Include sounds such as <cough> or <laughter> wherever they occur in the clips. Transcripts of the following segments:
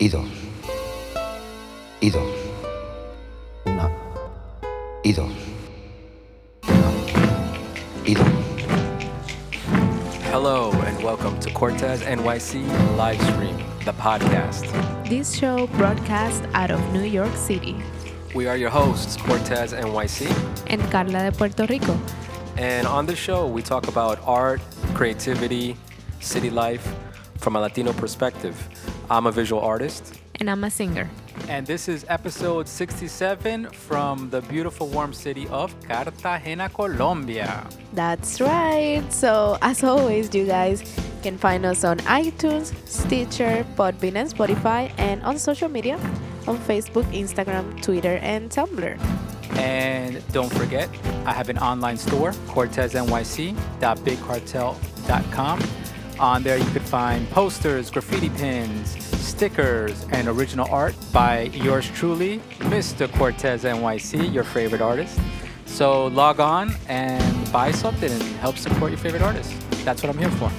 y dos, y dos, una, y dos, una, y dos. Hello and welcome to Cortez NYC live stream, the podcast. This show broadcast out of New York City We are your hosts, Cortez NYC, and Carla de Puerto Rico. and on the show we talk about art, creativity, city life from a Latino perspective. I'm a visual artist, And I'm a singer. and this is episode 67 from the beautiful warm city of Cartagena, Colombia. That's right. So, as always, you guys can find us on iTunes, Stitcher, Podbean, and Spotify, and on social media on Facebook, Instagram, Twitter, and Tumblr. And don't forget, I have an online store, corteznyc.bigcartel.com. On there, you could find posters, graffiti pins, stickers, and original art by yours truly, Mr. Cortez NYC, your favorite artist. So log on and buy something and help support your favorite artist. That's what I'm here for.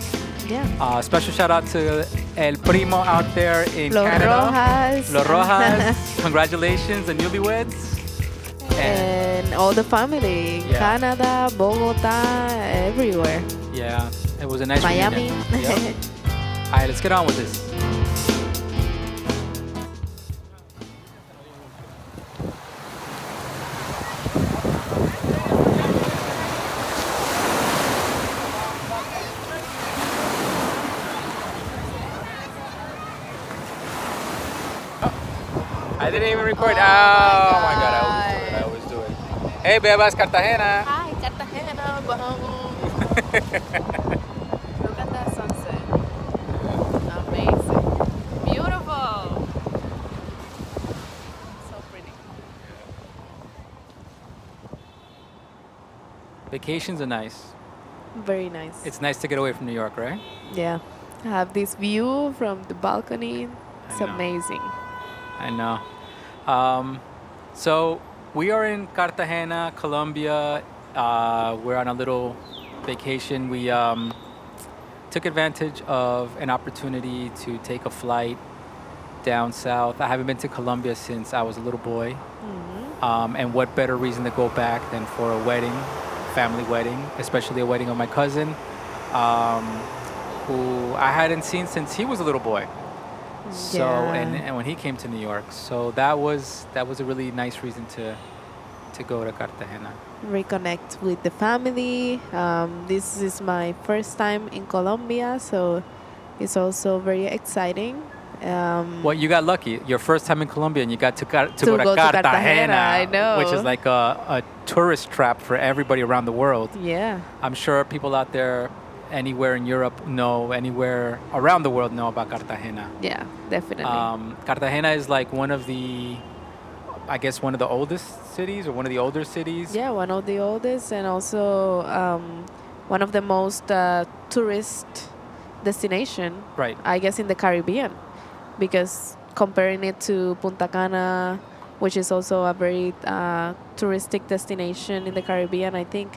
Yeah. Uh, special shout out to El Primo out there in Canada. Los Canada. Rojas. Los Rojas. <laughs> Congratulations, the newlyweds. and all the family. Yeah. Canada, Bogota, everywhere. Yeah, it was a nice Miami. reunion. Yep. All right, let's get on with this. I didn't even record. Oh, oh, my god, I always do it. I always do it. Hey, Bebas Cartagena. Hi, Cartagena, <laughs> vamos. Look at that sunset. Amazing. Beautiful. So pretty. Vacations are nice. Very nice. It's nice to get away from New York, right? yeah. Have this view from the balcony. It's I amazing. I know. Um, so we are in Cartagena, Colombia. Uh, we're on a little vacation. We um, took advantage of an opportunity to take a flight down south. I haven't been to Colombia since I was a little boy. Mhm. Um, and what better reason to go back than for a wedding, family wedding, especially a wedding of my cousin, um, who I hadn't seen since he was a little boy. So and, and when he came to New York, so that was that was a really nice reason to to go to Cartagena. reconnect with the family. Um, this is my first time in Colombia, so it's also very exciting. Um, Well, you got lucky. Your first time in Colombia, and you got to Car- to, To go to go to Cartagena, Cartagena, I know. which is like a, a tourist trap for everybody around the world. Yeah. I'm sure people out there, anywhere in Europe, know anywhere around the world know about Cartagena. Yeah, definitely. Um, Cartagena is like one of the, I guess, one of the oldest cities or one of the older cities. yeah, one of the oldest and also um, one of the most uh, tourist destination, Right. I guess, in the Caribbean, because comparing it to Punta Cana, which is also a very uh, touristic destination in the Caribbean, I think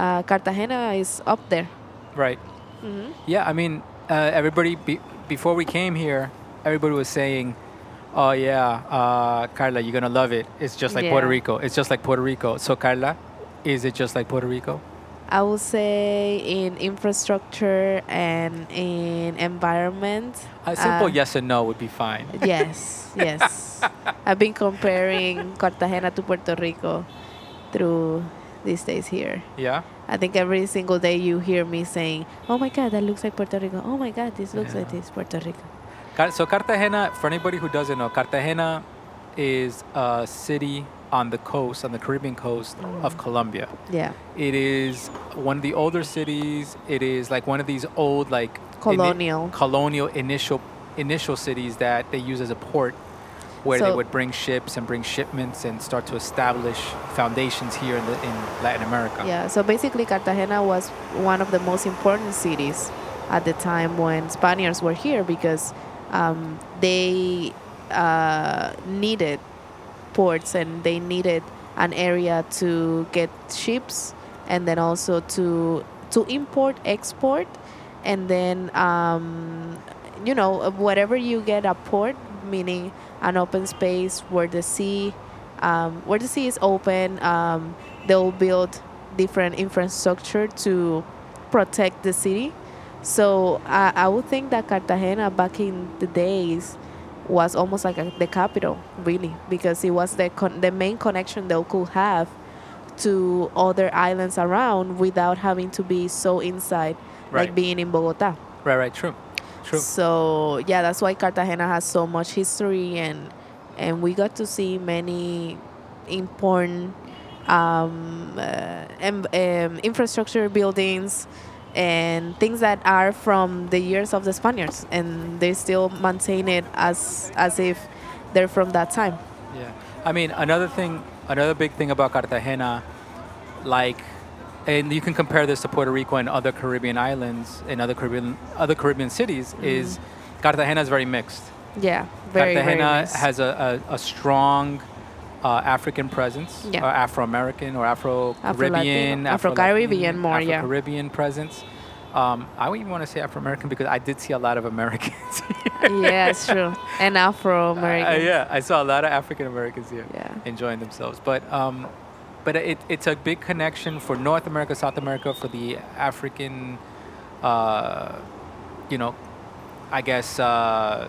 uh, Cartagena is up there. Right. hmm Yeah, I mean, uh, everybody be, before we came here, everybody was saying, "Oh yeah, uh, Carla, you're gonna love it. It's just like Puerto Rico. It's just like Puerto Rico." So, Carla, is it just like Puerto Rico? I would say in infrastructure and in environment. A simple Uh, yes and no would be fine. <laughs> Yes, yes. <laughs> I've been comparing Cartagena to Puerto Rico through these days here. Yeah. I think every single day you hear me saying, "Oh my God, that looks like Puerto Rico. Oh my God, this looks like this Puerto Rico." So Cartagena, for anybody who doesn't know, Cartagena is a city on the coast, on the Caribbean coast of Colombia. Yeah, It is one of the older cities. It is like one of these old, like ini- Colonial. colonial initial initial cities that they use as a port, where they would bring ships and bring shipments and start to establish foundations here in the in Latin America. yeah. So basically, Cartagena was one of the most important cities at the time when Spaniards were here because um, they uh, needed ports and they needed an area to get ships and then also to to import export and then um, you know whatever you get a port meaning an open space where the sea, um, where the sea is open. Um, they'll build different infrastructure to protect the city. So I I would think that Cartagena back in the days was almost like a, the capital, really, because it was the con- the main connection they could have to other islands around without having to be so inside, Right. like being in Bogota. Right, right, true. True. So yeah, that's why Cartagena has so much history, and and we got to see many important um, uh, em- um, infrastructure buildings and things that are from the years of the Spaniards, and they still maintain it as as if they're from that time. Yeah. I mean, another thing, another big thing about Cartagena, like, and you can compare this to Puerto Rico and other Caribbean islands and other Caribbean other Caribbean cities, mm-hmm. is Cartagena is very mixed. Yeah, very very Cartagena nice. has a, a, a strong uh, African presence, Yeah. or Afro American or Afro Caribbean, Afro-Latino, Afro-Caribbean more, yeah. Caribbean presence. Um, I wouldn't even want to say Afro American because I did see a lot of Americans <laughs> here. yeah, it's true. And Afro Uh, American. yeah, I saw a lot of African Americans here Yeah. enjoying themselves. But um, but it, it's a big connection for North America, South America, for the African, uh, you know, I guess uh,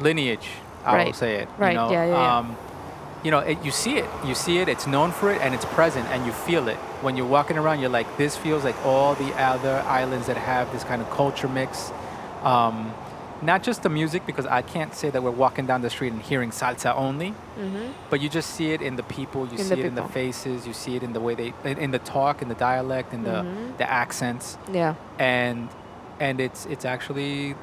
lineage. I will say it. Right, You know, yeah, yeah, yeah. Um, you know, it, you see it. You see it. It's known for it, and it's present, and you feel it when you're walking around. You're like, this feels like all the other islands that have this kind of culture mix. Um, not just the music, because I can't say that we're walking down the street and hearing salsa only, hmm but you just see it in the people. You In see it in the faces. You see it in the way they, in, in the talk, in the dialect, in the Mhm. the accents, Yeah. and and it's it's actually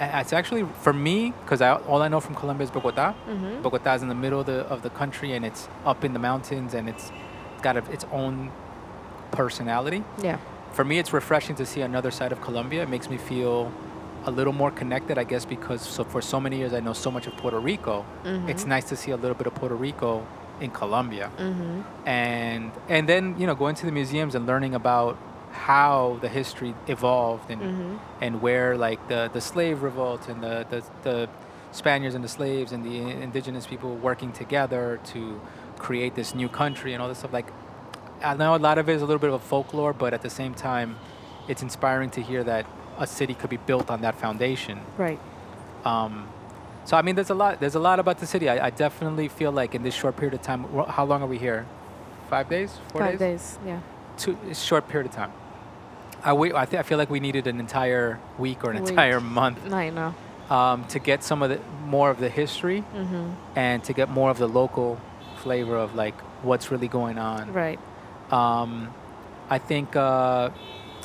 it's actually for me because I, all I know from Colombia is Bogota. hmm Bogota is in the middle of the of the country and it's up in the mountains and it's got a, its own personality. Yeah. For me, it's refreshing to see another side of Colombia. It makes me feel a little more connected, I guess, because so for so many years I know so much of Puerto Rico. Mhm. It's nice to see a little bit of Puerto Rico in Colombia, hmm and and then you know going to the museums and learning about how the history evolved and hmm and where like the, the slave revolt and the, the, the Spaniards and the slaves and the indigenous people working together to create this new country and all this stuff. Like, I know a lot of it is a little bit of a folklore, but at the same time, it's inspiring to hear that a city could be built on that foundation. Right. Um, so I mean, there's a lot. There's a lot about the city. I, I definitely feel like in this short period of time. How long are we here? Five days? Four Five days. Yeah. two short period of time. I wait. I, th- I feel like we needed an entire week or an Week. entire month I know. um, to get some of the more of the history hmm and to get more of the local flavor of like what's really going on. Right. Um, I think. Uh,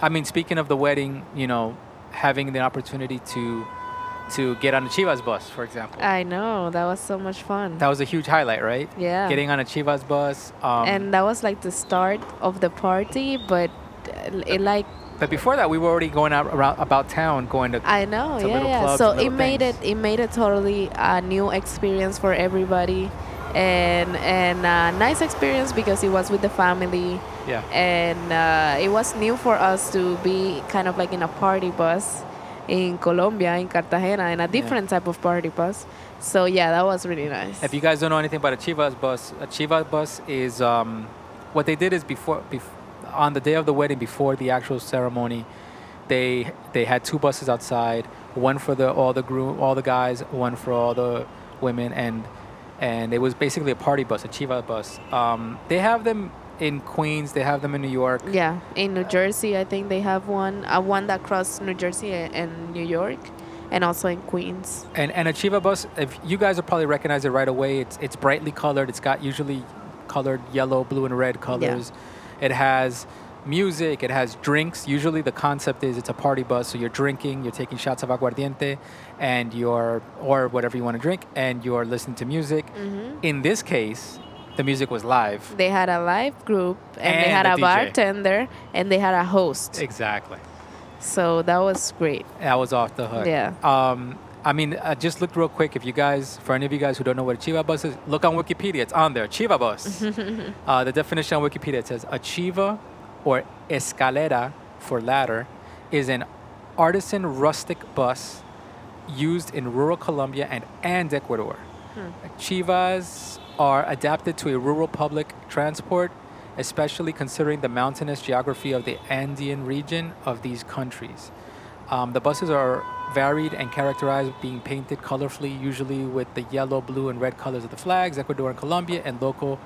I mean, speaking of the wedding, you know, having the opportunity to to get on a Chivas bus, for example, I know. That was so much fun. that was a huge highlight, right? yeah. Getting on a Chivas bus. Um, and that was like the start of the party, but uh, it like but before that, we were already going out around about town, going to I know, to yeah, yeah. So it made things. it it made it totally a new experience for everybody, and and a nice experience because it was with the family, yeah. and uh, it was new for us to be kind of like in a party bus in Colombia, in Cartagena, in a different type of party bus. So yeah, that was really nice. If you guys don't know anything about a Chivas bus, a Chivas bus is um, what they did is before, bef- on the day of the wedding, before the actual ceremony, they they had two buses outside, one for the all the groom, all the guys, one for all the women, and and it was basically a party bus, a chiva bus. Um, they have them in Queens, they have them in New York. Yeah, in New Jersey, I think they have one, uh, one that crossed New Jersey and- New York, and also in Queens. And and a Chiva bus, if you guys will probably recognize it right away. It's it's brightly colored. It's got usually colored yellow, blue, and red colors. It has music. It has drinks. Usually the concept is it's a party bus, so you're drinking, you're taking shots of aguardiente, and you're or whatever you want to drink, and you're listening to music. hmm In this case, the music was live. They had a live group, and, they had the a bartender, and they had a host. Exactly. So that was great. That was off the hook. Yeah. Um, I mean, I just looked real quick. If you guys, for any of you guys who don't know what a Chiva bus is, look on Wikipedia. It's on there. Chiva bus. <laughs> uh, the definition on Wikipedia it says a chiva, or escalera for ladder, is an artisan rustic bus used in rural Colombia and, and Ecuador. Chivas are adapted to a rural public transport, especially considering the mountainous geography of the Andean region of these countries. Um, the buses are varied and characterized being painted colorfully, usually with the yellow, blue, and red colors of the flags, Ecuador and Colombia, and local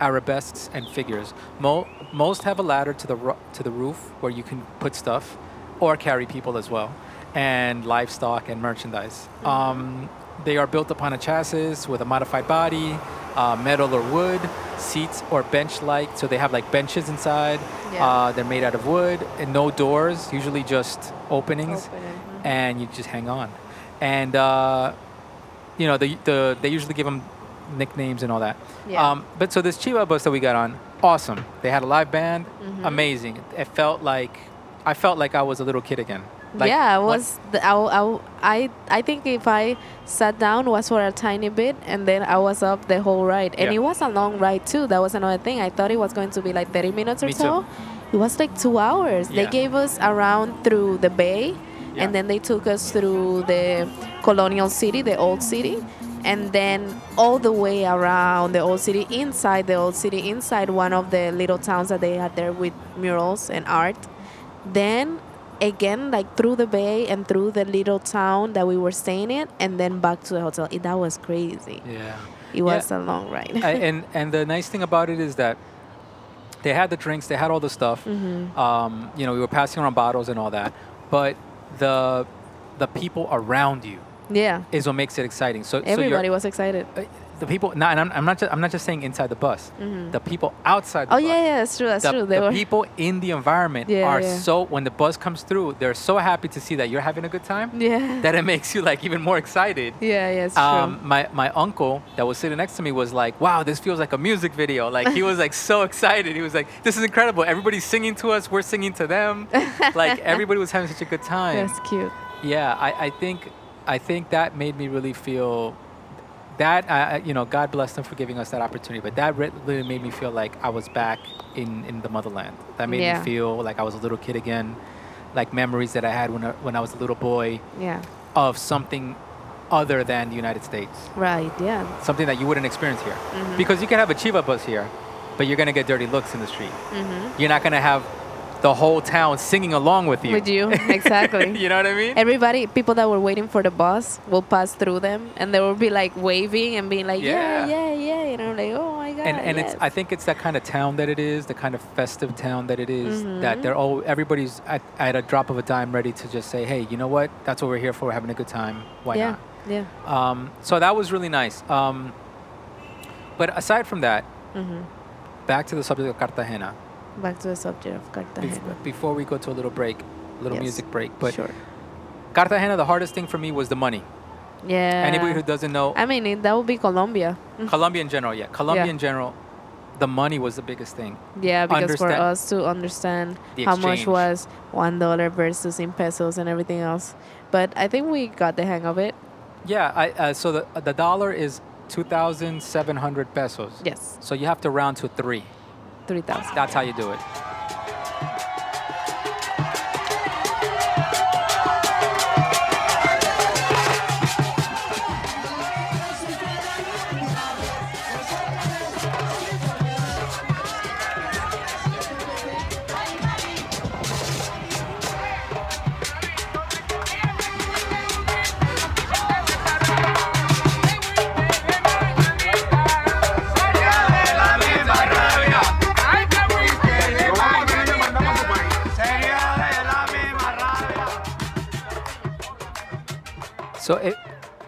arabesques and figures. Mo- most have a ladder to the ru- to the roof where you can put stuff, or carry people as well, and livestock and merchandise. Um, they are built upon a chassis with a modified body, uh, metal or wood, seats or bench-like. So they have like benches inside. Yeah. Uh, they're made out of wood and no doors, usually just openings, Open it, mhm. and you just hang on. And uh, you know, the, the they usually give them nicknames and all that. Yeah. Um, but so this Chiva bus that we got on, awesome. They had a live band, Mm-hmm. amazing. It felt like I felt like I was a little kid again. Like, yeah, I was. The, I, I, I, I think if I sat down was for a tiny bit, and then I was up the whole ride, and Yeah. it was a long ride too. That was another thing. I thought it was going to be like 30 minutes or Me too. so. It was like two hours. They gave us around through the bay, Yeah. and then they took us through the colonial city, the old city, and then all the way around the old city, inside the old city, inside one of the little towns that they had there with murals and art. Then again, like through the bay and through the little town that we were staying in, and then back to the hotel. It, that was crazy. Yeah. It was a long ride. I, <laughs> and and the nice thing about it is that they had the drinks, they had all the stuff. Mm-hmm. Um, you know, we were passing around bottles and all that, but the the people around you yeah, is what makes it exciting. So everybody so was excited. The people. Not, and I'm, I'm not. Just, I'm not just saying inside the bus. The people outside. The Oh bus, yeah, yeah, that's true. That's the, true. They the were. people in the environment Yeah, are yeah. so when the bus comes through, they're so happy to see that you're having a good time Yeah. that it makes you like even more excited. yeah, yeah, it's true. Um, my my uncle that was sitting next to me was like, "Wow, this feels like a music video." Like he was like so excited. He was like, "This is incredible! Everybody's singing to us. We're singing to them. <laughs> like everybody was having such a good time." That's cute. Yeah, I, I think I think that made me really feel that uh, you know God bless them for giving us that opportunity. But that re- really made me feel like I was back in in the motherland. That made Yeah. me feel like I was a little kid again, like memories that I had when I, when I was a little boy Yeah. of something other than the United States, Right. Yeah. something that you wouldn't experience here. Mm-hmm. Because you can have a Chiva bus here, but you're gonna get dirty looks in the street. Mm-hmm. You're not gonna have the whole town singing along with you. With you, exactly. <laughs> you know what I mean? Everybody, people that were waiting for the bus, will pass through them, and they will be like waving and being like, "Yeah, Yeah. yeah, yeah," you know, like, "Oh my god." and and it's. I think it's that kind of town that it is, the kind of festive town that it is, that Mhm. they're all everybody's at, at a drop of a dime ready to just say, hey, you know what? That's what we're here for. We're having a good time. Why yeah, yeah. Um, so that was really nice. Um, but aside from that, hmm back to the subject of Cartagena. Back to the subject of Cartagena. before we go to a little break, a little Yes. music break, but sure. Cartagena, the hardest thing for me was the money. Yeah. Anybody who doesn't know, I mean, that would be Colombia. <laughs> Colombia in general, yeah, Colombia Yeah. in general, the money was the biggest thing. Yeah, because for us to understand how much was one dollar versus in pesos and everything else, but I think we got the hang of it. Yeah, I, uh, so the the dollar is two thousand seven hundred pesos. Yes, So you have to round to three. That's how you do it. So if,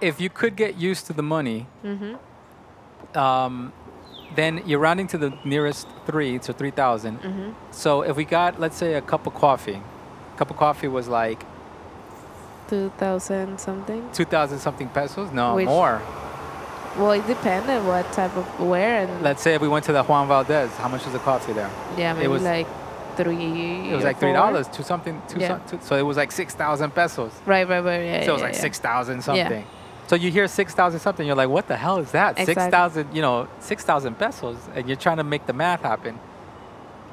if you could get used to the money, Mm-hmm. um, then you're rounding to the nearest three, so 3,000. Mm-hmm. So if we got, let's say, a cup of coffee, a cup of coffee was like Two thousand something. 2,000 something pesos? No, Which- more. Well, it depended what type of where and Let's say if we went to the Juan Valdez, how much was the coffee there? yeah, maybe was- like three. It was like three dollars, two something, two, Yeah. some, two so it was like six thousand pesos. Right, right, right. Yeah, so it yeah, was like yeah. six thousand something. So you hear six thousand something, you're like, what the hell is that? Six Exactly. thousand, you know, six thousand pesos, and you're trying to make the math happen.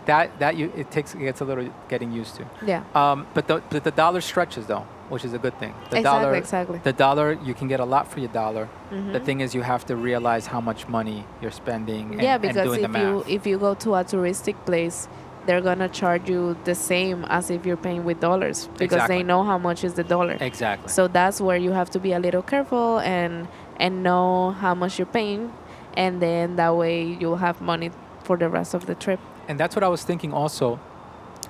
That that you it takes it gets a little getting used to. Yeah. Um, but the but the dollar stretches though. which is a good thing. The exactly, dollar, exactly. the dollar, you can get a lot for your dollar. The Mhm. thing is, you have to realize how much money you're spending. And, yeah, and because doing if the you if you go to a touristic place, they're gonna charge you the same as if you're paying with dollars because Exactly. they know how much is the dollar. exactly. So that's where you have to be a little careful and and know how much you're paying, and then that way you'll have money for the rest of the trip. and that's what I was thinking also.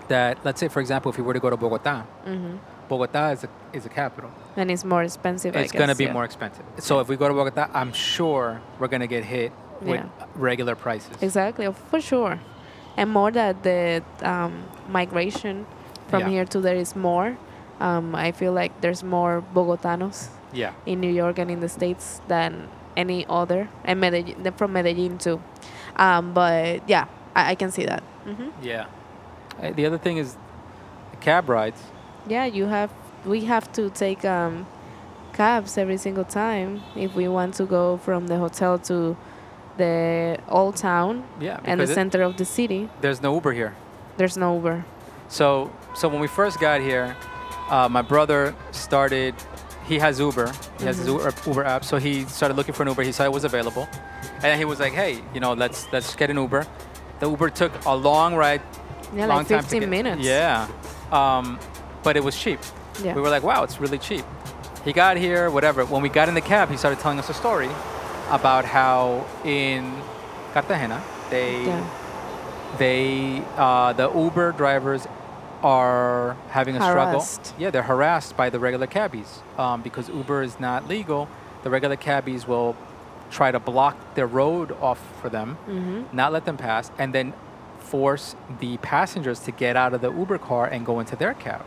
That let's say, for example, if you were to go to Bogota, hmm Bogota is a, is a capital. And it's more expensive. I it's going to be yeah. more expensive. So if we go to Bogota, I'm sure we're going to get hit with Yeah. regular prices. Exactly, oh, for sure. And more that the um, migration from Yeah. here to there is more. Um, I feel like there's more Bogotanos Yeah. in New York and in the States than any other, and Medellin, from Medellin too. Um, but yeah, I, I can see that. hmm Yeah. Uh, The other thing is cab rides. Yeah, you have. We have to take um, cabs every single time if we want to go from the hotel to the old town Yeah. and the center of the city. there's no Uber here. There's no Uber. So so when we first got here, uh, my brother started. He has Uber. He has his Mhm. Uber, Uber app. So he started looking for an Uber. He saw it was available, and he was like, "Hey, you know, let's let's get an Uber." The Uber took a long ride, Yeah, long like time to 15 get- minutes. Yeah, um, but it was cheap. Yeah. We were like, "Wow, it's really cheap." He got here, whatever. When we got in the cab, he started telling us a story about how in Cartagena they Yeah. they uh, the Uber drivers are having a Harassed. struggle. Yeah, they're harassed by the regular cabbies um, because Uber is not legal. The regular cabbies will try to block their road off for them, hmm not let them pass, and then force the passengers to get out of the Uber car and go into their cab.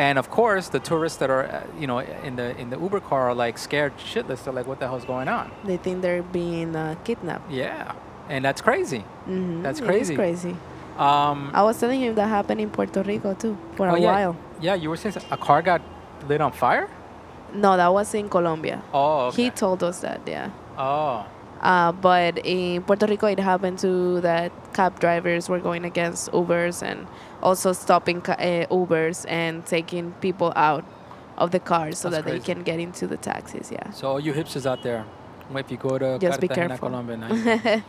And of course, the tourists that are, uh, you know, in the in the Uber car are like scared shitless. They're like, "What the hell's going on?" They think they're being uh, kidnapped. Yeah, and that's crazy. hmm That's crazy. crazy. Um, I was telling him that happened in Puerto Rico too for Oh, a yeah. while. Yeah, you were saying a car got lit on fire. No, that was in Colombia. Oh, okay. He told us that, yeah. oh, Uh, but in Puerto Rico, it happened too that cab drivers were going against Ubers and also stopping ca- uh, Ubers and taking people out of the cars so That's that they can get into the taxis. Yeah. so all you hipsters out there, if you go to Just be Cartagena, careful. Colombia, <laughs>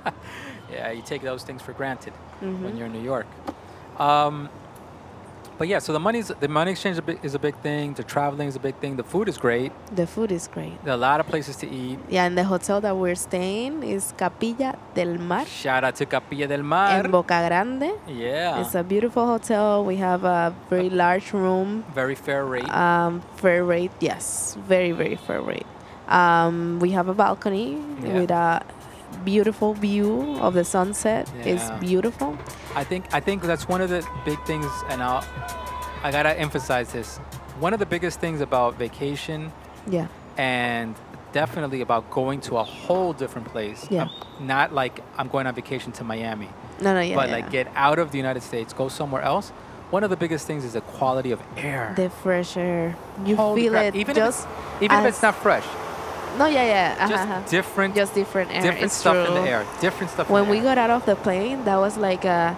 <laughs> yeah, you take those things for granted when Mhm. you're in New York. Um, but yeah, so the money's the money exchange is a, big, is a big thing. The traveling is a big thing. The food is great. The food is great. There are a lot of places to eat. Yeah, and the hotel that we're staying is Capilla del Mar Shout out to Capilla del Mar. in Boca Grande. yeah, It's a beautiful hotel. We have a very large room. very fair rate. Um, fair rate, yes, very very fair rate. Um, we have a balcony Yeah. with a beautiful view of the sunset. It's Yeah. beautiful. I think I think that's one of the big things, and I'll, I gotta emphasize this. One of the biggest things about vacation Yeah, and definitely about going to a whole different place. Yeah. um, not like I'm going on vacation to Miami, no, no, yeah, but yeah. like get out of the United States, go somewhere else. One of the biggest things is the quality of air. the fresh air. You Holy feel crap, it even if just Even if it's not fresh, no, yeah, yeah, just uh-huh. different, just different air. different it's stuff true. in the air. Different stuff. When in we air. got out of the plane, that was like a,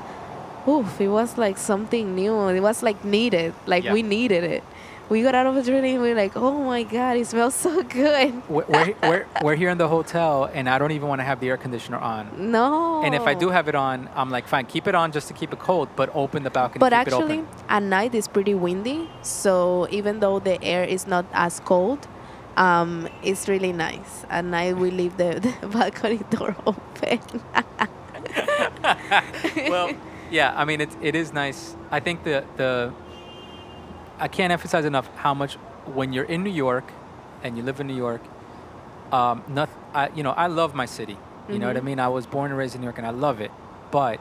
oof! It was like something new. It was like needed. Like Yeah. we needed it. We got out of the plane. and we are like, oh my god, it smells <laughs> so good. we're, we're, we're, we're here in the hotel, and I don't even want to have the air conditioner on. No. And if I do have it on, I'm like, fine, keep it on just to keep it cold, but open the balcony. But actually, at night it's pretty windy. So even though the air is not as cold, um, it's really nice. And I will leave the, the <laughs> balcony door open. <laughs> well, yeah, I mean, it, it is nice. I think the, the, I can't emphasize enough how much when you're in New York and you live in New York, um, not, I, you know, I love my city. You know what I Mhm. mean? I was born and raised in New York and I love it. But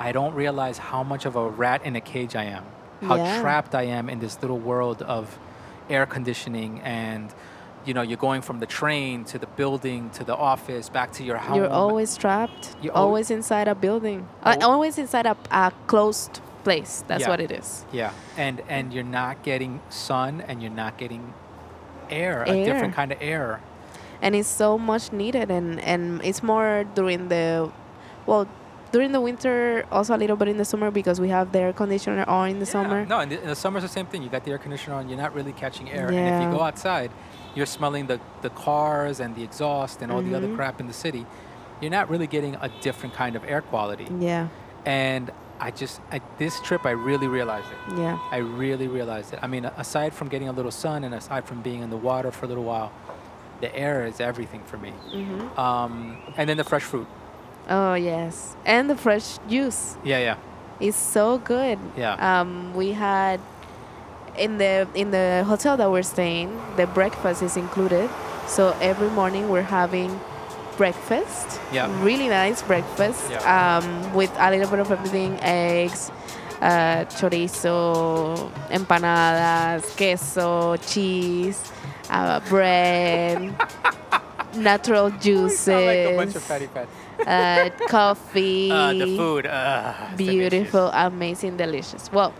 I don't realize how much of a rat in a cage I am. How Yeah. trapped I am in this little world of air conditioning and you know, you're going from the train to the building to the office back to your home. You're always trapped. You're always inside a building. Uh, always inside a, a closed place. That's Yeah. what it is. Yeah, and and you're not getting sun, and you're not getting air, a different kind of air. and it's so much needed and and it's more during the well during the winter, also a little bit in the summer because we have the air conditioner on in the Yeah. summer. No, in the, in the summer's the same thing. You got the air conditioner on. You're not really catching air. And if you go outside, you're smelling the, the cars and the exhaust and all the other Mhm. crap in the city. You're not really getting a different kind of air quality. Yeah, And I just, I, this trip, I really realized it. yeah, I really realized it. I mean, aside from getting a little sun and aside from being in the water for a little while, the air is everything for me. Mm-hmm. Um, and then the fresh fruit. Oh yes, and the fresh juice Yeah, yeah, It's so good. yeah. Um, we had in the in the hotel that we're staying, the breakfast is included. So every morning we're having breakfast. Yeah. Really nice breakfast. Yeah. Um, with a little bit of everything: eggs, uh, chorizo, empanadas, queso, cheese, uh, bread, <laughs> natural juices, like a bunch of fatty fat. uh, coffee. <laughs> Uh, the food. Uh, it's delicious. Beautiful, amazing, delicious. Well,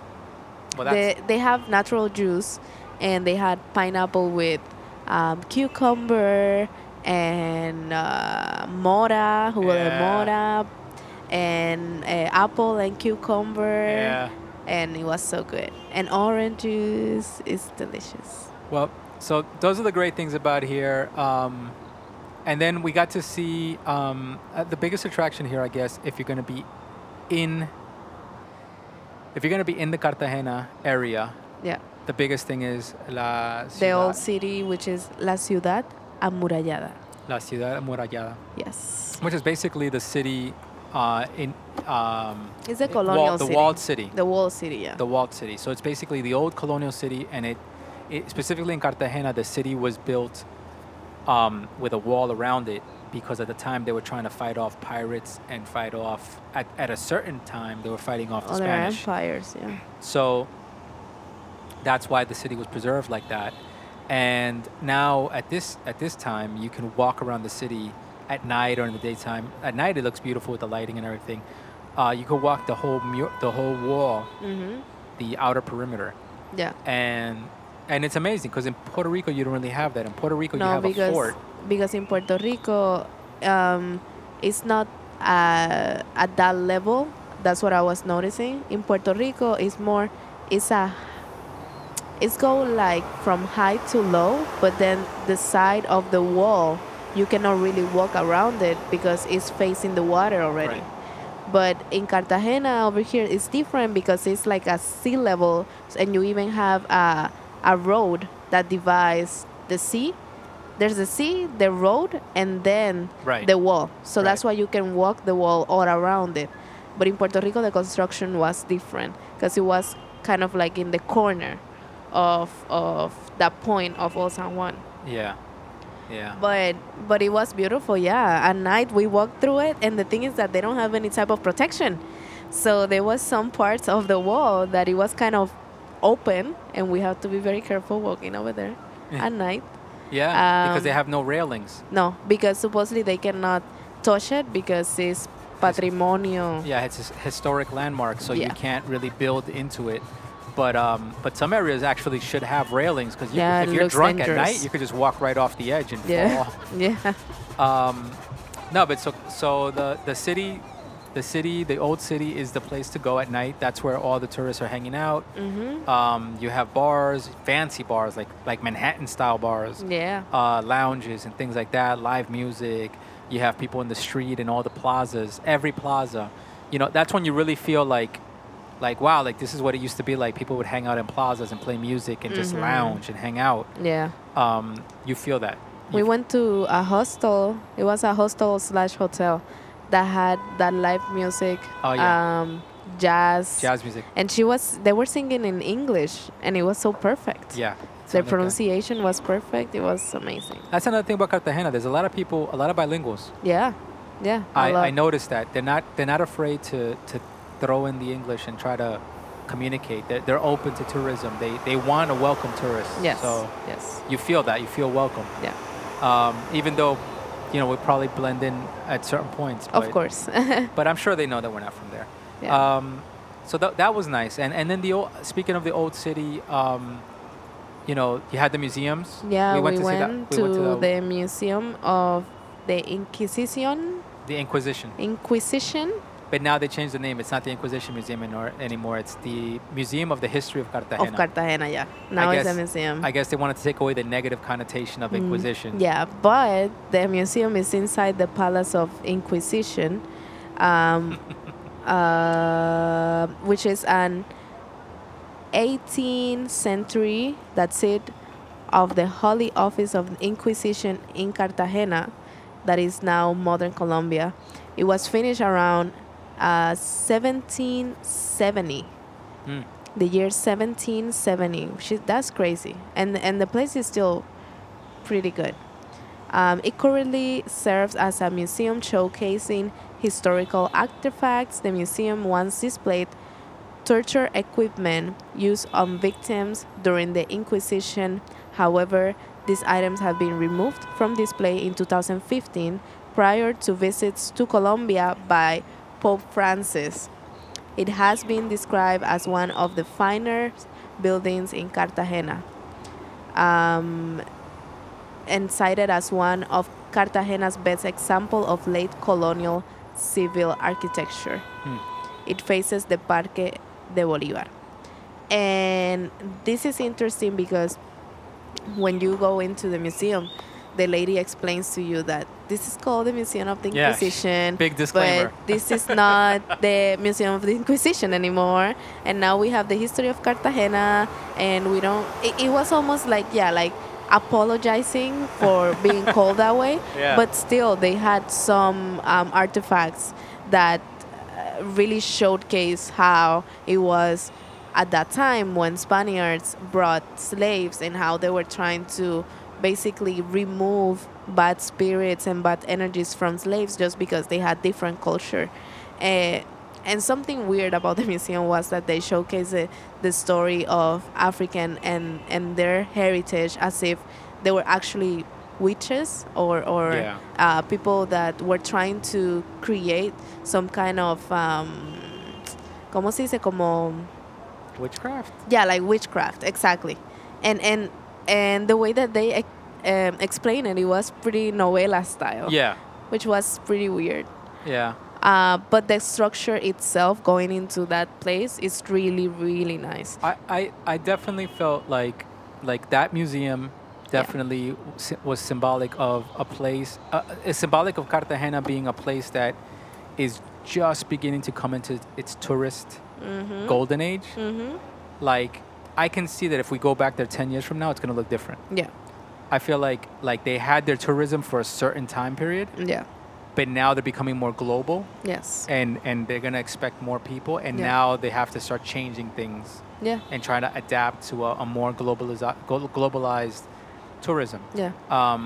Well, they, they have natural juice and they had pineapple with um, cucumber and uh, mora, jugo de Yeah. mora, and uh, apple and cucumber. yeah. And it was so good. And orange juice is delicious. Well, so those are the great things about here. Um, and then we got to see um, uh, the biggest attraction here, I guess, if you're going to be in, if you're going to be in the Cartagena area, Yeah. the biggest thing is la The old city, which is La Ciudad Amurallada. la ciudad amurallada, Yes. which is basically the city uh, in um, It's a it- colonial wall- the city. walled city. The walled city, yeah. the walled city. So it's basically the old colonial city, and it, it specifically in Cartagena, the city was built um, with a wall around it because at the time they were trying to fight off pirates and fight off at, at a certain time they were fighting off the Other Spanish. empires, yeah. So that's why the city was preserved like that. And now at this at this time, you can walk around the city at night or in the daytime. At night, it looks beautiful with the lighting and everything. Uh, you could walk the whole mu- the whole wall, Mm-hmm. the outer perimeter, Yeah. and and it's amazing because in Puerto Rico you don't really have that. In Puerto Rico you have a fort. Because in Puerto Rico, um, it's not uh, at that level. That's what I was noticing. In Puerto Rico, it's more, it's a, it's go like from high to low, but then the side of the wall, you cannot really walk around it because it's facing the water already. Right. But in Cartagena over here, it's different because it's like a sea level, and you even have a, a road that divides the sea. There's the sea, the road, and then Right. the wall. So Right. that's why you can walk the wall all around it. But in Puerto Rico, the construction was different because it was kind of like in the corner of of that point of Old San Juan. Yeah, yeah. But but it was beautiful, yeah. At night we walked through it, and the thing is that they don't have any type of protection. So there was some parts of the wall that it was kind of open, and we have to be very careful walking over there Yeah. at night. Yeah, because they um, have no railings. No, because supposedly they cannot touch it because it's patrimonio. Yeah, it's a historic landmark, so you can't really build into it. But um, but some areas actually should have railings because Yeah, if you're drunk at night, you could just walk right off the edge and Yeah, fall. <laughs> yeah, Um, no, but so so the the city, the city, the old city is the place to go at night. That's where all the tourists are hanging out. hmm Um, you have bars, fancy bars like like Manhattan style bars, yeah, uh, lounges and things like that. Live music. You have people in the street and all the plazas. Every plaza, you know, that's when you really feel like. Like wow, like this is what it used to be like. People would hang out in plazas and play music and just Mhm. lounge and hang out. yeah. Um, you feel that. We went to a hostel. It was a hostel slash hotel that had that live music, Oh, yeah. um, jazz, jazz music. and she was. They were singing in English, and it was so perfect. Yeah. The something like pronunciation was perfect. It was amazing. That's another thing about Cartagena. There's a lot of people, a lot of bilinguals. Yeah, yeah. I, lot. I noticed that they're not they're not afraid to, to throw in the English and try to communicate. They're, they're open to tourism. They they want to welcome tourists. Yes. So yes. you feel that you feel welcome. Yeah. Um, even though, you know, we probably blend in at certain points. Of course. <laughs> But I'm sure they know that we're not from there. yeah. Um, so that that was nice. And and then the old, speaking of the old city, um, you know, you had the museums. yeah. We went, to, see that. We went to the museum of the Inquisition. the Inquisition. Inquisition. But now they changed the name. It's not the Inquisition Museum anor- anymore. It's the Museum of the History of Cartagena. Of Cartagena, yeah. Now I it's a guess- museum. I guess they wanted to take away the negative connotation of Mm, Inquisition. Yeah, but the museum is inside the Palace of Inquisition, um, <laughs> uh, which is an 18th century, that's it, of the Holy Office of the Inquisition in Cartagena, that is now modern Colombia. It was finished around uh, 1770 Mm. the year 1770 which is, that's crazy. And and the place is still pretty good. Um, it currently serves as a museum showcasing historical artifacts. The museum once displayed torture equipment used on victims during the inquisition. However these items have been removed from display in 2015 prior to visits to colombia by pope francis it has been described as one of the finer buildings in Cartagena um, and cited as one of Cartagena's best example of late colonial civil architecture. Hmm. It faces the Parque de Bolívar. And this is interesting because when you go into the museum, the lady explains to you that this is called the Museum of the Yeah, Inquisition. big disclaimer. But <laughs> this is not the Museum of the Inquisition anymore. And now we have the history of Cartagena, and we don't. It, it was almost like yeah, like apologizing <laughs> for being called that way. Yeah. But still, they had some um, artifacts that uh, really showcase how it was at that time when Spaniards brought slaves and how they were trying to basically remove bad spirits and bad energies from slaves just because they had different culture. Uh, and something weird about the <laughs> museum was that they showcased the, the story of African and, and their heritage as if they were actually witches or, or Yeah. uh, people that were trying to create some kind of, um, ¿cómo se dice? Como Witchcraft. yeah like witchcraft exactly and and and the way that they um, explain it it was pretty novela style Yeah. which was pretty weird Yeah. uh, but the structure itself going into that place is really really nice I, I, I definitely felt like like that museum definitely sy- was symbolic of a place uh, it's symbolic of Cartagena being a place that is just beginning to come into its tourist mm-hmm. golden age Mm-hmm. like I can see that if we go back there 10 years from now it's going to look different yeah I feel like like they had their tourism for a certain time period yeah but now they're becoming more global yes and and they're going to expect more people and Yeah. now they have to start changing things yeah and trying to adapt to a, a more globaliza- glo- globalized tourism. yeah Um,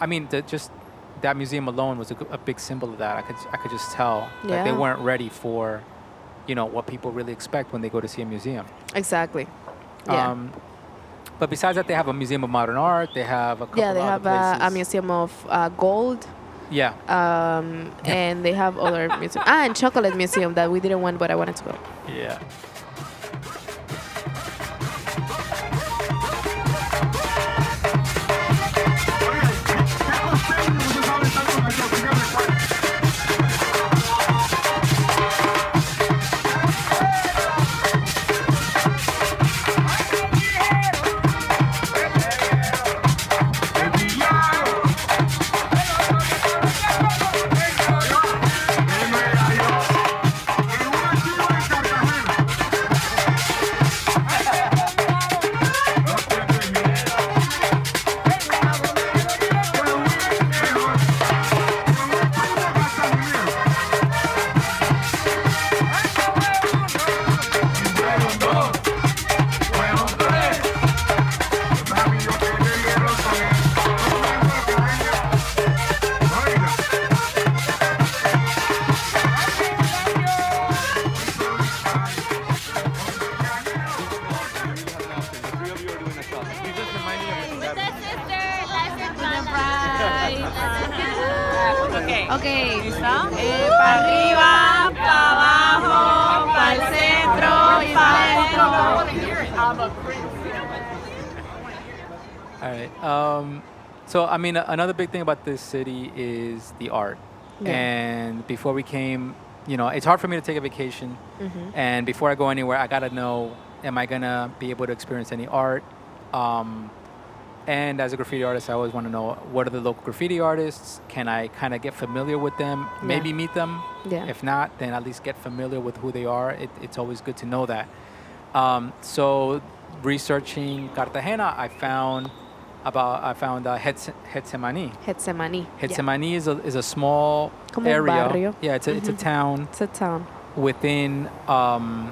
I mean, the, just that museum alone was a big symbol of that. I could I could just tell that they weren't ready for, you know, what people really expect when they go to see a museum. exactly yeah Um, but besides that, they have a museum of modern art. They have a couple yeah they have a, a museum of uh, gold Yeah, um, and they have other <laughs> museum ah and chocolate museum that we didn't want but i wanted to go yeah. I mean, another big thing about this city is the art. Yeah. And before we came you know, it's hard for me to take a vacation, Mhm. and before I go anywhere, I gotta know: Am I gonna be able to experience any art? Um, and as a graffiti artist, I always want to know what are the local graffiti artists. Can I kind of get familiar with them? Maybe meet them. Yeah. If not, then at least get familiar with who they are. It, it's always good to know that. Um, so, researching Cartagena, I found about I found uh, Getsemani. Getsemani. Yeah. Is a is a small Como area. barrio. Yeah, it's a, it's a Mhm. town It's a town. within. Um,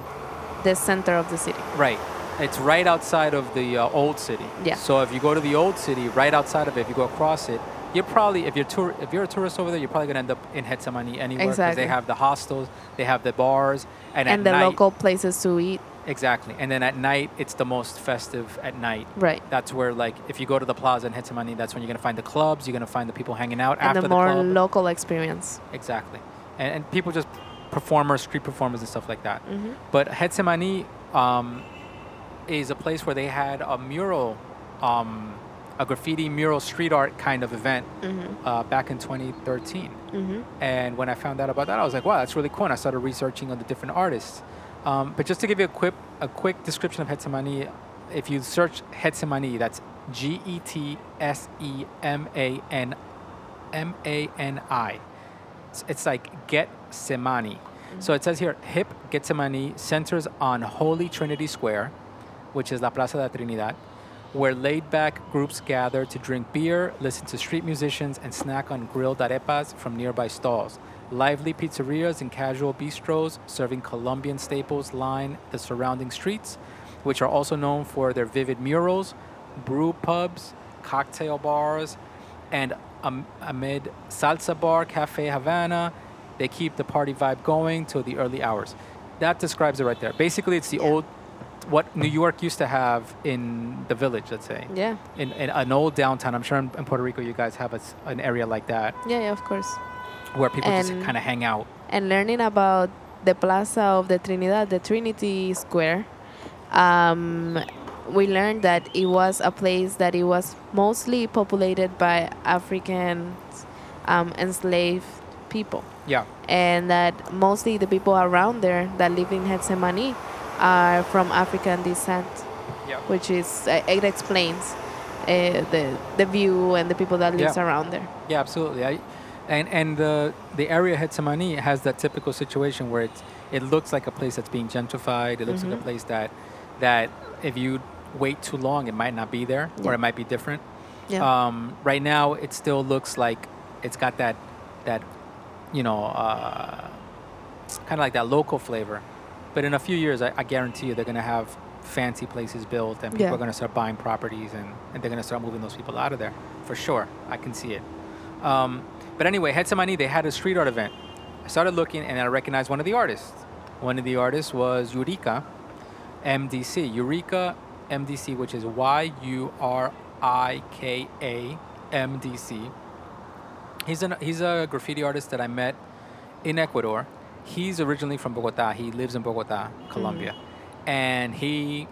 The center of the city. Right. It's right outside of the uh, old city. Yeah. So if you go to the old city, right outside of it, if you go across it, you're probably if you're tour if you're a tourist over there, you're probably gonna end up in Getsemani anywhere because Exactly. they have the hostels, they have the bars, and, And, at the night, local places to eat. exactly. And then at night, it's the most festive at night. Right. That's where like if you go to the plaza in Getsemani, that's when you're gonna find the clubs. You're gonna find the people hanging out And after the the, more club. local experience. exactly. And, and people just performers, street performers, and stuff like that. hmm But Getsemani um, is a place where they had a mural, um, a graffiti mural street art kind of event hmm uh, back in 2013. hmm And when I found out about that, I was like, wow, that's really cool. And I started researching on the different artists. Um, but just to give you a quick, a quick description of Getsemani, if you search Getsemani, that's G E T S E M A N M A N I. It's, like Get Semani. So it says here, Hip Getsemani centers on Holy Trinity Square, which is La Plaza de la Trinidad, where laid back groups gather to drink beer, listen to street musicians, and snack on grilled arepas from nearby stalls. Lively pizzerias and casual bistros serving Colombian staples line the surrounding streets, which are also known for their vivid murals, brew pubs, cocktail bars, and um, amid Salsa Bar, Cafe Havana, they keep the party vibe going till the early hours. That describes it right there. Basically, it's the old, what New York used to have in the village, let's say. Yeah. In, in an old downtown. I'm sure in, in Puerto Rico you guys have a an area like that Yeah, yeah, of course. where people just kind of hang out. and learning about the Plaza of the Trinidad, the Trinity Square, um, we learned that it was a place that it was mostly populated by African um, enslaved people, Yeah. and that mostly the people around there that live in Getsemani are from African descent, Yeah. which is uh, it explains uh, the the view and the people that lives Yeah. around there. Yeah, absolutely. I, and and the the area Getsemani has that typical situation where it's it looks like a place that's being gentrified. It looks like a Mhm. place that that if you wait too long, it might not be there or it might be different. Yeah. Um, right now, it still looks like it's got that that you know uh, kind of like that local flavor. But in a few years, I, I guarantee you, they're gonna have fancy places built, and people Yeah. are gonna start buying properties, and, and they're gonna start moving those people out of there for sure. I can see it. Um, but anyway, Getsemani, they had a street art event. I started looking, and I recognized one of the artists. One of the artists was Yurika MDC. Yurika MDC, which is Y U R I K A M D C. He's an he's a graffiti artist that I met in Ecuador. He's originally from Bogota. He lives in Bogota, Colombia, and he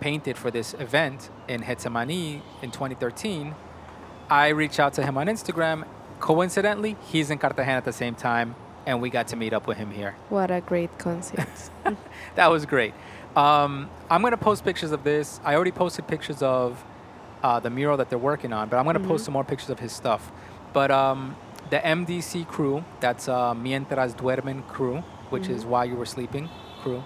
painted for this event in Getsemani in 2013. I reached out to him on Instagram. Coincidentally, he's in Cartagena at the same time, and we got to meet up with him here. What a great concert! <laughs> That was great. Um, I'm gonna post pictures of this. I already posted pictures of uh, the mural that they're working on, but I'm gonna post Mhm. some more pictures of his stuff. But um, the MDC crew, that's uh, Mientras Duermen crew, which is While You Were Sleeping crew.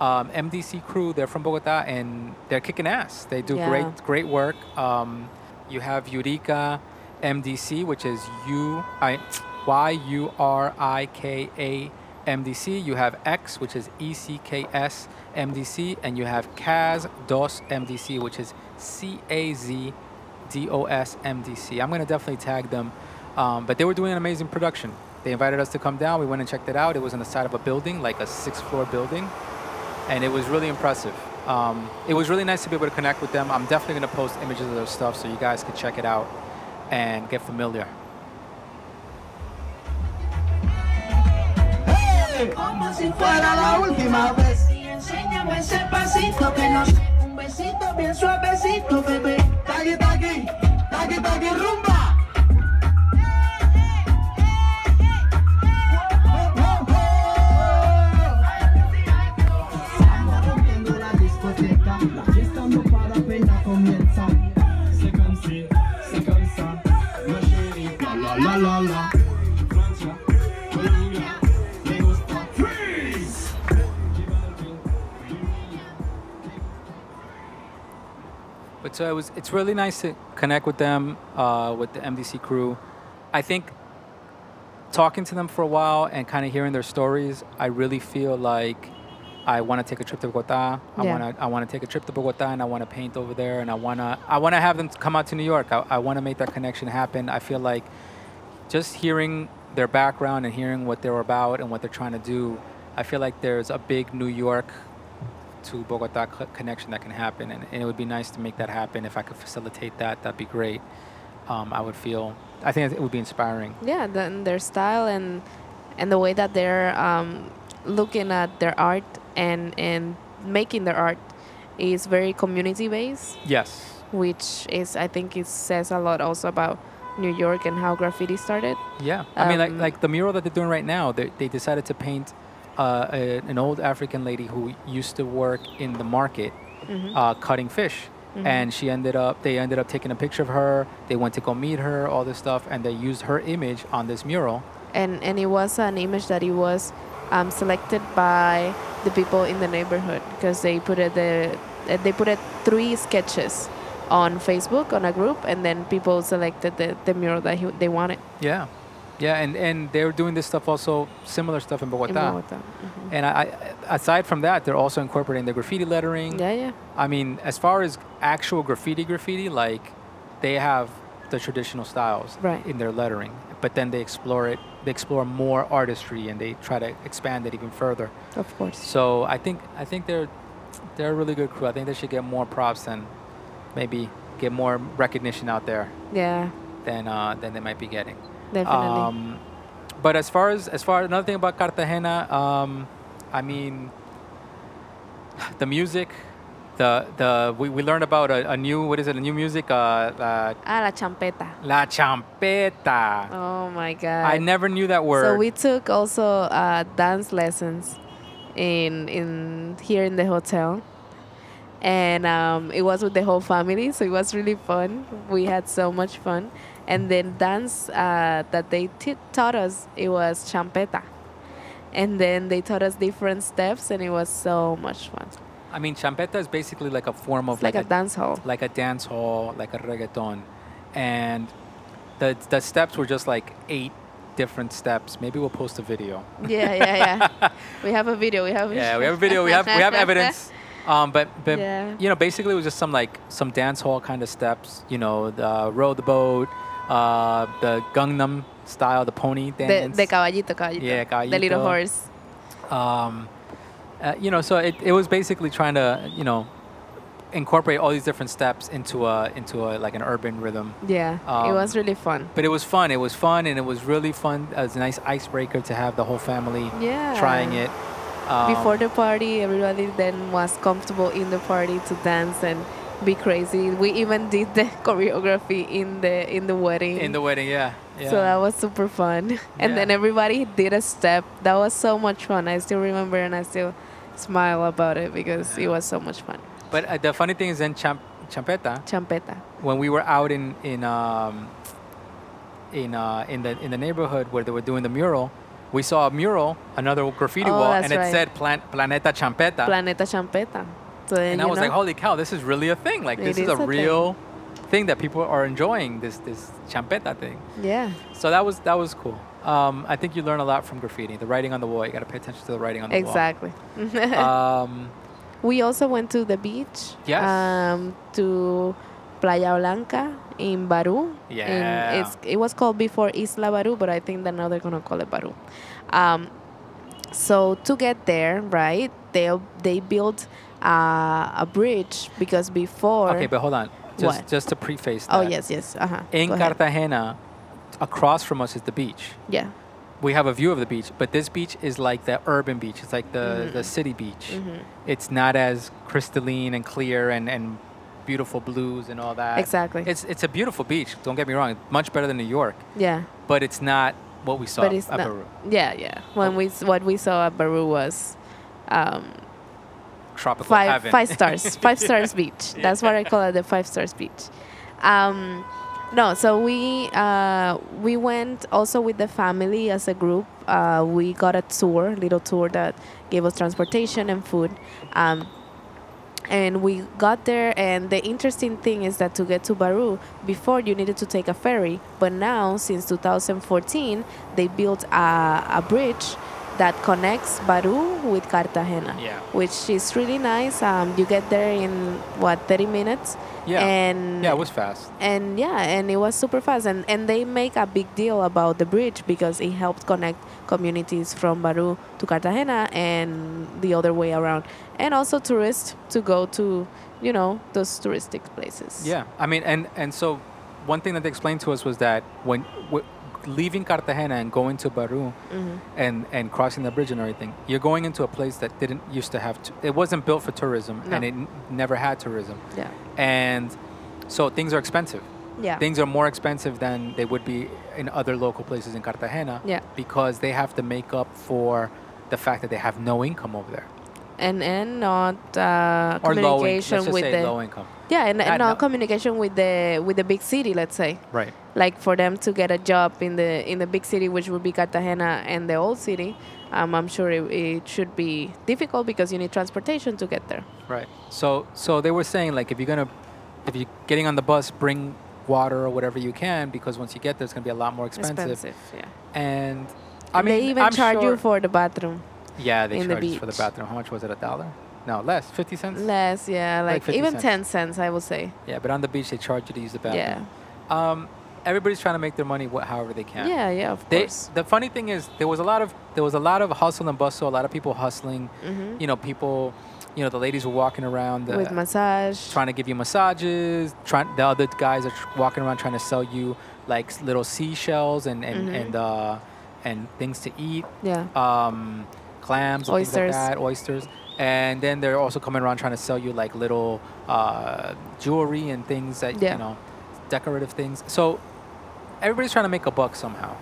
Um, MDC crew, they're from Bogota and they're kicking ass. They do Yeah. great, great work. Um, you have Yurika MDC, which is U I Y U R I K A MDC. You have Ecks, which is E C K S MDC, and you have Kaz DOS MDC, which is C A Z D O S MDC. I'm gonna definitely tag them, um, but they were doing an amazing production. They invited us to come down. We went and checked it out. It was on the side of a building, like a six-floor building, and it was really impressive. Um, it was really nice to be able to connect with them. I'm definitely gonna post images of their stuff so you guys can check it out and get familiar. Como si fuera la última vez. Y enséñame ese pasito que no sé. Un besito bien suavecito, bebé. So it was. It's really nice to connect with them, uh, with the MDC crew. I think talking to them for a while and kind of hearing their stories, I really feel like I want to take a trip to Bogota. I Yeah. want to. I want to take a trip to Bogota, and I want to paint over there, and I want to. I want to have them come out to New York. I, I want to make that connection happen. I feel like just hearing their background and hearing what they're about and what they're trying to do, I feel like there's a big New York to Bogota co- connection that can happen, and, and it would be nice to make that happen. If I could facilitate that, that'd be great. Um, I would feel. I think it would be inspiring. Yeah, then their style and and the way that they're um, looking at their art and and making their art is very community based, Yes. which is I think it says a lot also about New York and how graffiti started. Yeah. I mean, like Um, like the mural that they're doing right now. They they decided to paint uh, a, an old African lady who used to work in the market Mhm. uh, cutting fish. Mhm. And she ended up, they ended up taking a picture of her. They went to go meet her, all this stuff, and they used her image on this mural. and and it was an image that it was um, selected by the people in the neighborhood because they put it the uh, they put it three sketches on Facebook on a group and then people selected the, the mural that he, they wanted Yeah, yeah, and and they're doing this stuff also, similar stuff in Bogota. in Bogota. Mhm. And I, I, aside from that, they're also incorporating the graffiti lettering. Yeah, yeah, I mean, as far as actual graffiti, graffiti, like they have the traditional styles Right. in their lettering, but then they explore it. They explore more artistry and they try to expand it even further. of course. So I think I think they're they're a really good crew. I think they should get more props and maybe get more recognition out there Yeah, than uh, than they might be getting. Definitely. Um, but as far as as far another thing about Cartagena, um, I mean, the music, the the we, we learned about a, a new what is it a new music uh, uh ah, la champeta. la champeta. Oh my god. I never knew that word. So we took also uh, dance lessons in in here in the hotel, and um, it was with the whole family. So it was really fun. We had so much fun, and then dance uh, that they t- taught us it was champeta, and then they taught us different steps, and it was so much fun. I mean, champeta is basically like a form of It's like, a, dance hall. like a dance hall, like a reggaeton, and the the steps were just like eight different steps. Maybe we'll post a video. Yeah, yeah, yeah. <laughs> we have a video. We have. yeah, we have a video. We have we have evidence. <laughs> Um, but but Yeah. you know, basically, it was just some like some dance hall kind of steps. You know, the row the boat, uh, the Gangnam style, the pony The, dance. the caballito, caballito. Yeah, The little horse. um, uh, you know, so it, it was basically trying to you know incorporate all these different steps into a into a like an urban rhythm. Yeah, it Um, was really fun. But it was fun. It was fun, and it was really fun. It was a nice icebreaker to have the whole family Yeah. trying it. Um, Before the party, everybody then was comfortable in the party to dance and be crazy. We even did the <laughs> choreography in the in the wedding. in the wedding, yeah, yeah. So that was super fun. <laughs> And then everybody did a step. That was so much fun. I still remember and I still smile about it because it was so much fun. But uh, the funny thing is, in Champ- Champeta, Champeta. when we were out in in um, in uh, in the in the neighborhood where they were doing the mural, we saw a mural, another graffiti Oh, wall, and it right. said Plan- Planeta Champeta. Planeta Champeta. So and I was know, like, holy cow, this is really a thing. Like this is, is a a real thing. that people are enjoying. This this Champeta thing. yeah. So that was that was cool. Um, I think you learn a lot from graffiti. The writing on the wall. You got to pay attention to the writing on the Exactly. wall. <laughs> Um, We also went to the beach. Yes. Um, to Playa Blanca in Baru. In- Yeah. it's, it was called before Isla Baru, but I think that now they're gonna call it Baru. Um, so to get there, right? They they built uh, a bridge because before. okay, but hold on. Just What? just to preface that. oh yes, yes. Uh huh. In Cartagena, across from us is the beach. Yeah. We have a view of the beach, but this beach is like the urban beach. It's like the, the Mhm. city beach. Mhm. It's not as crystalline and clear and, and beautiful blues and all that. Exactly. It's it's a beautiful beach. Don't get me wrong. Much better than New York, Yeah. but it's not what we saw but it's at not. Baru. Yeah, yeah. When Oh. we what we saw at Baru was. Um, Tropical five heaven. five stars <laughs> five stars beach Yeah. that's what i call it the five stars beach um, No, so we uh, we went also with the family as a group. Uh, we got a tour, little tour that gave us transportation and food. Um, and we got there and the interesting thing is that to get to Baru before you needed to take a ferry but now since 2014 they built a, a bridge that connects Baru with Cartagena Yeah. which is really nice um, you get there in what 30 minutes Yeah. and Yeah, it was fast. and yeah and it was super fast and, and they make a big deal about the bridge because it helped connect communities from baru to cartagena and the other way around and also tourists to go to you know those touristic places Yeah, I mean, and and so one thing that they explained to us was that when leaving Cartagena and going to Baru Mhm. and and crossing the bridge and everything, you're going into a place that didn't used to have. It wasn't built for tourism, No. and it n- never had tourism, yeah and so things are expensive. yeah Things are more expensive than they would be in other local places in Cartagena. Yeah. Because they have to make up for the fact that they have no income over there and and not uh, or communication with the low income. yeah and, and not no. communication with the with the big city let's say Right. like for them to get a job in the in the big city which would be cartagena and the old city um, i'm sure it, it should be difficult because you need transportation to get there Right. So so they were saying like if you're gonna if you're getting on the bus, bring water or whatever you can because once you get there, it's gonna be a lot more expensive. expensive yeah And I mean, they even I'm charge you for the bathroom yeah, they in the charge us for the bathroom. How much was it? A dollar? No, less. Fifty cents. less yeah Like like, even cents. 10 cents i would say Yeah, but on the beach they charge you to use the bathroom. yeah Um, everybody's trying to make their money wh- however they can. yeah yeah of They, course the funny thing is, there was a lot of there was a lot of hustle and bustle, a lot of people hustling. Mhm. You know, people, you know, the ladies were walking around uh, with massage trying to give you massages. Trying the other guys are tr- walking around trying to sell you like little seashells and and Mhm. and uh, and things to eat, yeah um, clams, Oysters. things like that, oysters. And then they're also coming around trying to sell you like little uh, jewelry and things that Yeah. you know, decorative things. So everybody's trying to make a buck somehow.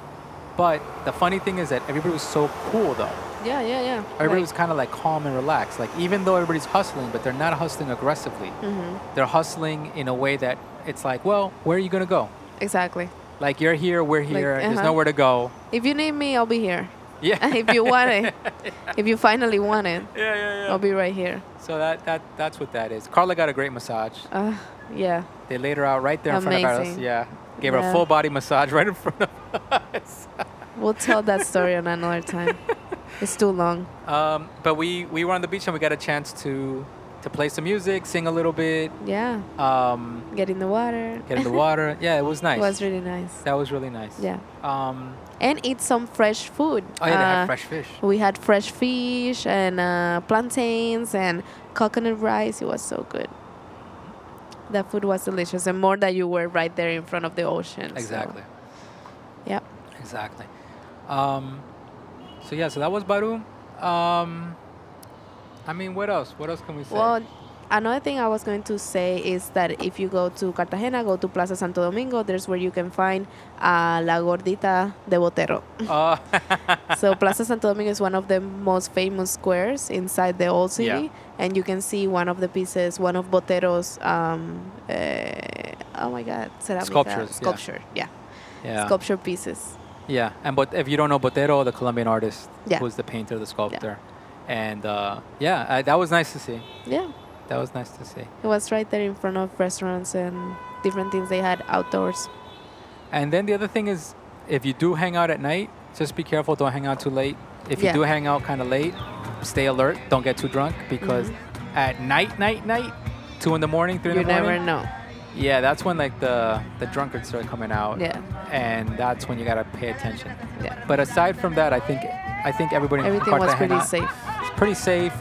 But the funny thing is that everybody was so cool though. yeah yeah yeah Everybody was kind of like calm and relaxed. Like even though everybody's hustling, but they're not hustling aggressively. Mm-hmm. They're hustling in a way that it's like, well, where are you gonna go? exactly Like you're here, we're here. There's uh-huh. nowhere to go. if you need me i'll be here <laughs> Yeah. if you want it <laughs> if you finally want it yeah, yeah, i'll be right here So that that that's what that is. Carla got a great massage. uh, yeah They laid her out right there in front of us. Amazing. Yeah. Gave her a full body massage right in front of us. <laughs> we'll tell that story on another time it's too long Um, but we we were on the beach and we got a chance to to play some music, sing a little bit, yeah um, get in the water get in the water. Yeah, it was nice. it was really nice that was really nice. yeah Um, and eat some fresh food oh yeah, they Uh, had fresh fish. We had fresh fish and uh, plantains and coconut rice. It was so good. The food was delicious, and more that you were right there in front of the ocean. so- Exactly. Yep. Exactly. Um, so yeah, so that was Baru. Um, I mean, what else? What else can we say? Well, another thing I was going to say is that if you go to Cartagena, go to Plaza Santo Domingo. There's where you can find uh, La Gordita de Botero. Uh, <laughs> so Plaza Santo Domingo is one of the most famous squares inside the old city, Yeah. and you can see one of the pieces, one of Botero's, um, uh, oh my God, ceramica Sculptures, yeah. sculpture, yeah, yeah. sculpture pieces. Yeah, and but if you don't know Botero, the Colombian artist, Yeah. who's the painter, the sculptor, and uh, yeah, I, that was nice to see. Yeah, That was nice to see. it was right there in front of restaurants and different things they had outdoors. And then the other thing is, if you do hang out at night, just be careful. Don't hang out too late. If you do hang out kind of late, stay alert. Don't get too drunk because Mm-hmm. at night, night, night, two in the morning, three You in the morning. You never know. Yeah, that's when like the the drunkards start coming out. Yeah, and that's when you gotta pay attention. yeah. But aside from that, I think I think everybody Everything was pretty safe. It's pretty safe.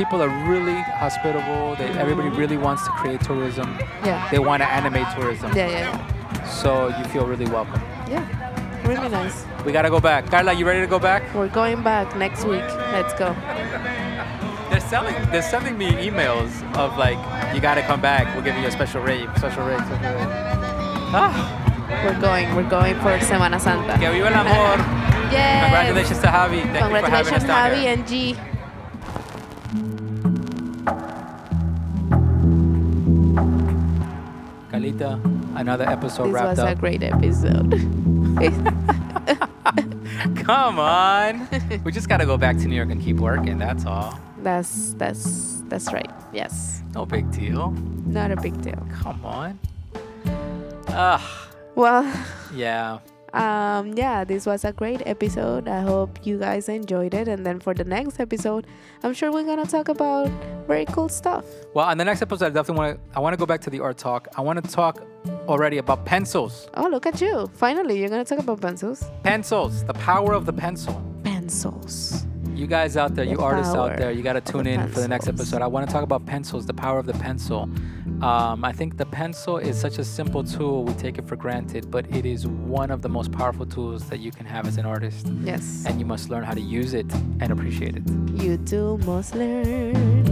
People are really hospitable. They, everybody really wants to create tourism. Yeah, They want to animate tourism. yeah, yeah, So you feel really welcome. yeah. Yeah, really nice. We gotta go back. Carla, you ready to go back? We're going back next week. Let's go. They're selling. They're sending me emails of like, you gotta come back. We'll give you a special rate, special rate, special rate. Ah, We're going. We're going for Semana Santa. que viva el amor. <laughs> Yes. Congratulations to Javi. Thank you for having Congratulations, us down Javi here. and G. Aelita, another episode this wrapped was a great episode. <laughs> Come on. <laughs> we just got to go back to New York and keep working. That's all. that's that's that's right. Yes, No big deal. not a big deal. Come on. Ugh. Well, Yeah. Um, yeah, this was a great episode. I hope you guys enjoyed it. And then for the next episode, I'm sure we're gonna talk about very cool stuff. Well, on the next episode, I definitely want to. I want to go back to the art talk. I want to talk already about pencils. Oh, look at you! Finally, you're gonna talk about pencils. Pencils. The power of the pencil. Pencils. You guys out there, The you artists out there, you got to tune in for the next episode. I want to talk about pencils, the power of the pencil. Um, I think the pencil is such a simple tool. We take it for granted, but it is one of the most powerful tools that you can have as an artist. Yes. And you must learn how to use it and appreciate it. You too must learn.